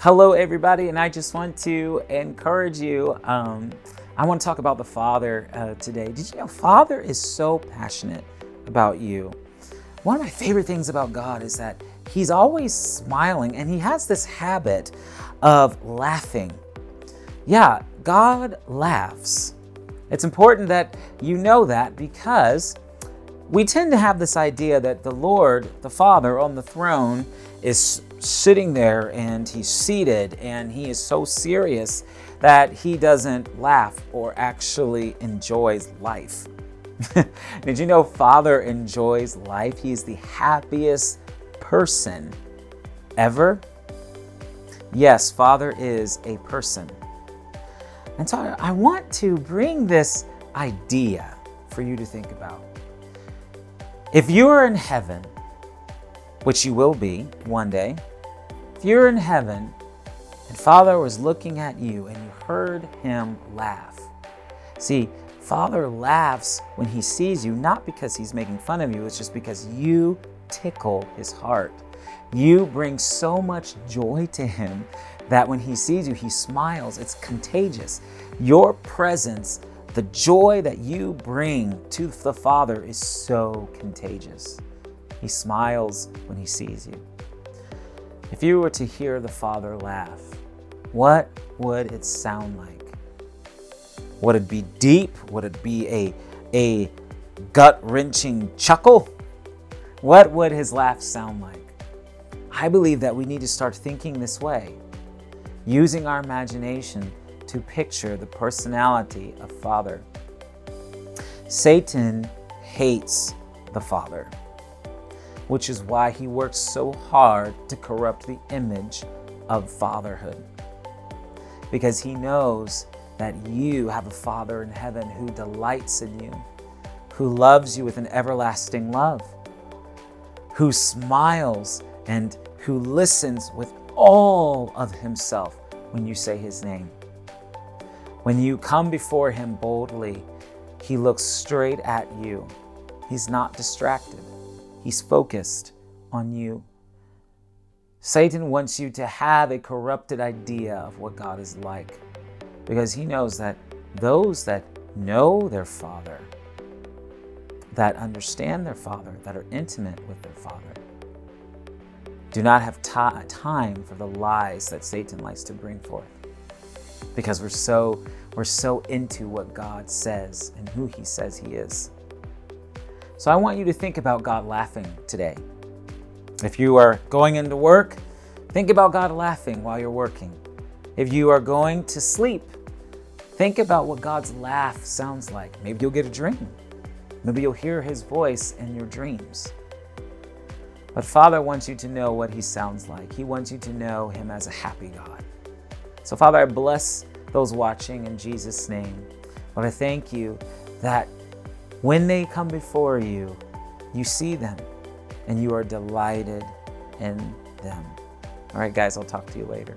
Hello, everybody, and I just want to encourage you. Um, I want to talk about the Father uh, today. Did you know Father is so passionate about you? One of my favorite things about God is that He's always smiling and He has this habit of laughing. Yeah, God laughs. It's important that you know that because we tend to have this idea that the Lord, the Father on the throne, is sitting there and he's seated and he is so serious that he doesn't laugh or actually enjoys life. Did you know Father enjoys life? He's the happiest person ever. Yes, Father is a person. And so I want to bring this idea for you to think about. If you are in heaven, which you will be one day, if you're in heaven and Father was looking at you and you heard him laugh, see, Father laughs when he sees you, not because he's making fun of you, it's just because you tickle his heart. You bring so much joy to him that when he sees you, he smiles. It's contagious. Your presence, the joy that you bring to the Father, is so contagious. He smiles when he sees you. If you were to hear the Father laugh, what would it sound like? Would it be deep? Would it be a, a gut wrenching chuckle? What would his laugh sound like? I believe that we need to start thinking this way, using our imagination to picture the personality of Father. Satan hates the Father which is why he works so hard to corrupt the image of fatherhood. Because he knows that you have a Father in heaven who delights in you, who loves you with an everlasting love, who smiles and who listens with all of himself when you say his name. When you come before him boldly, he looks straight at you. He's not distracted. He's focused on you. Satan wants you to have a corrupted idea of what God is like because he knows that those that know their Father, that understand their Father, that are intimate with their Father, do not have ta- time for the lies that Satan likes to bring forth because we're so we're so into what God says and who he says he is. So I want you to think about God laughing today. If you are going into work, think about God laughing while you're working. If you are going to sleep, think about what God's laugh sounds like. Maybe you'll get a dream. Maybe you'll hear his voice in your dreams. But Father wants you to know what he sounds like. He wants you to know him as a happy God. So, Father, I bless those watching in Jesus' name. But I thank you that when they come before you, you see them and you are delighted in them. All right, guys, I'll talk to you later.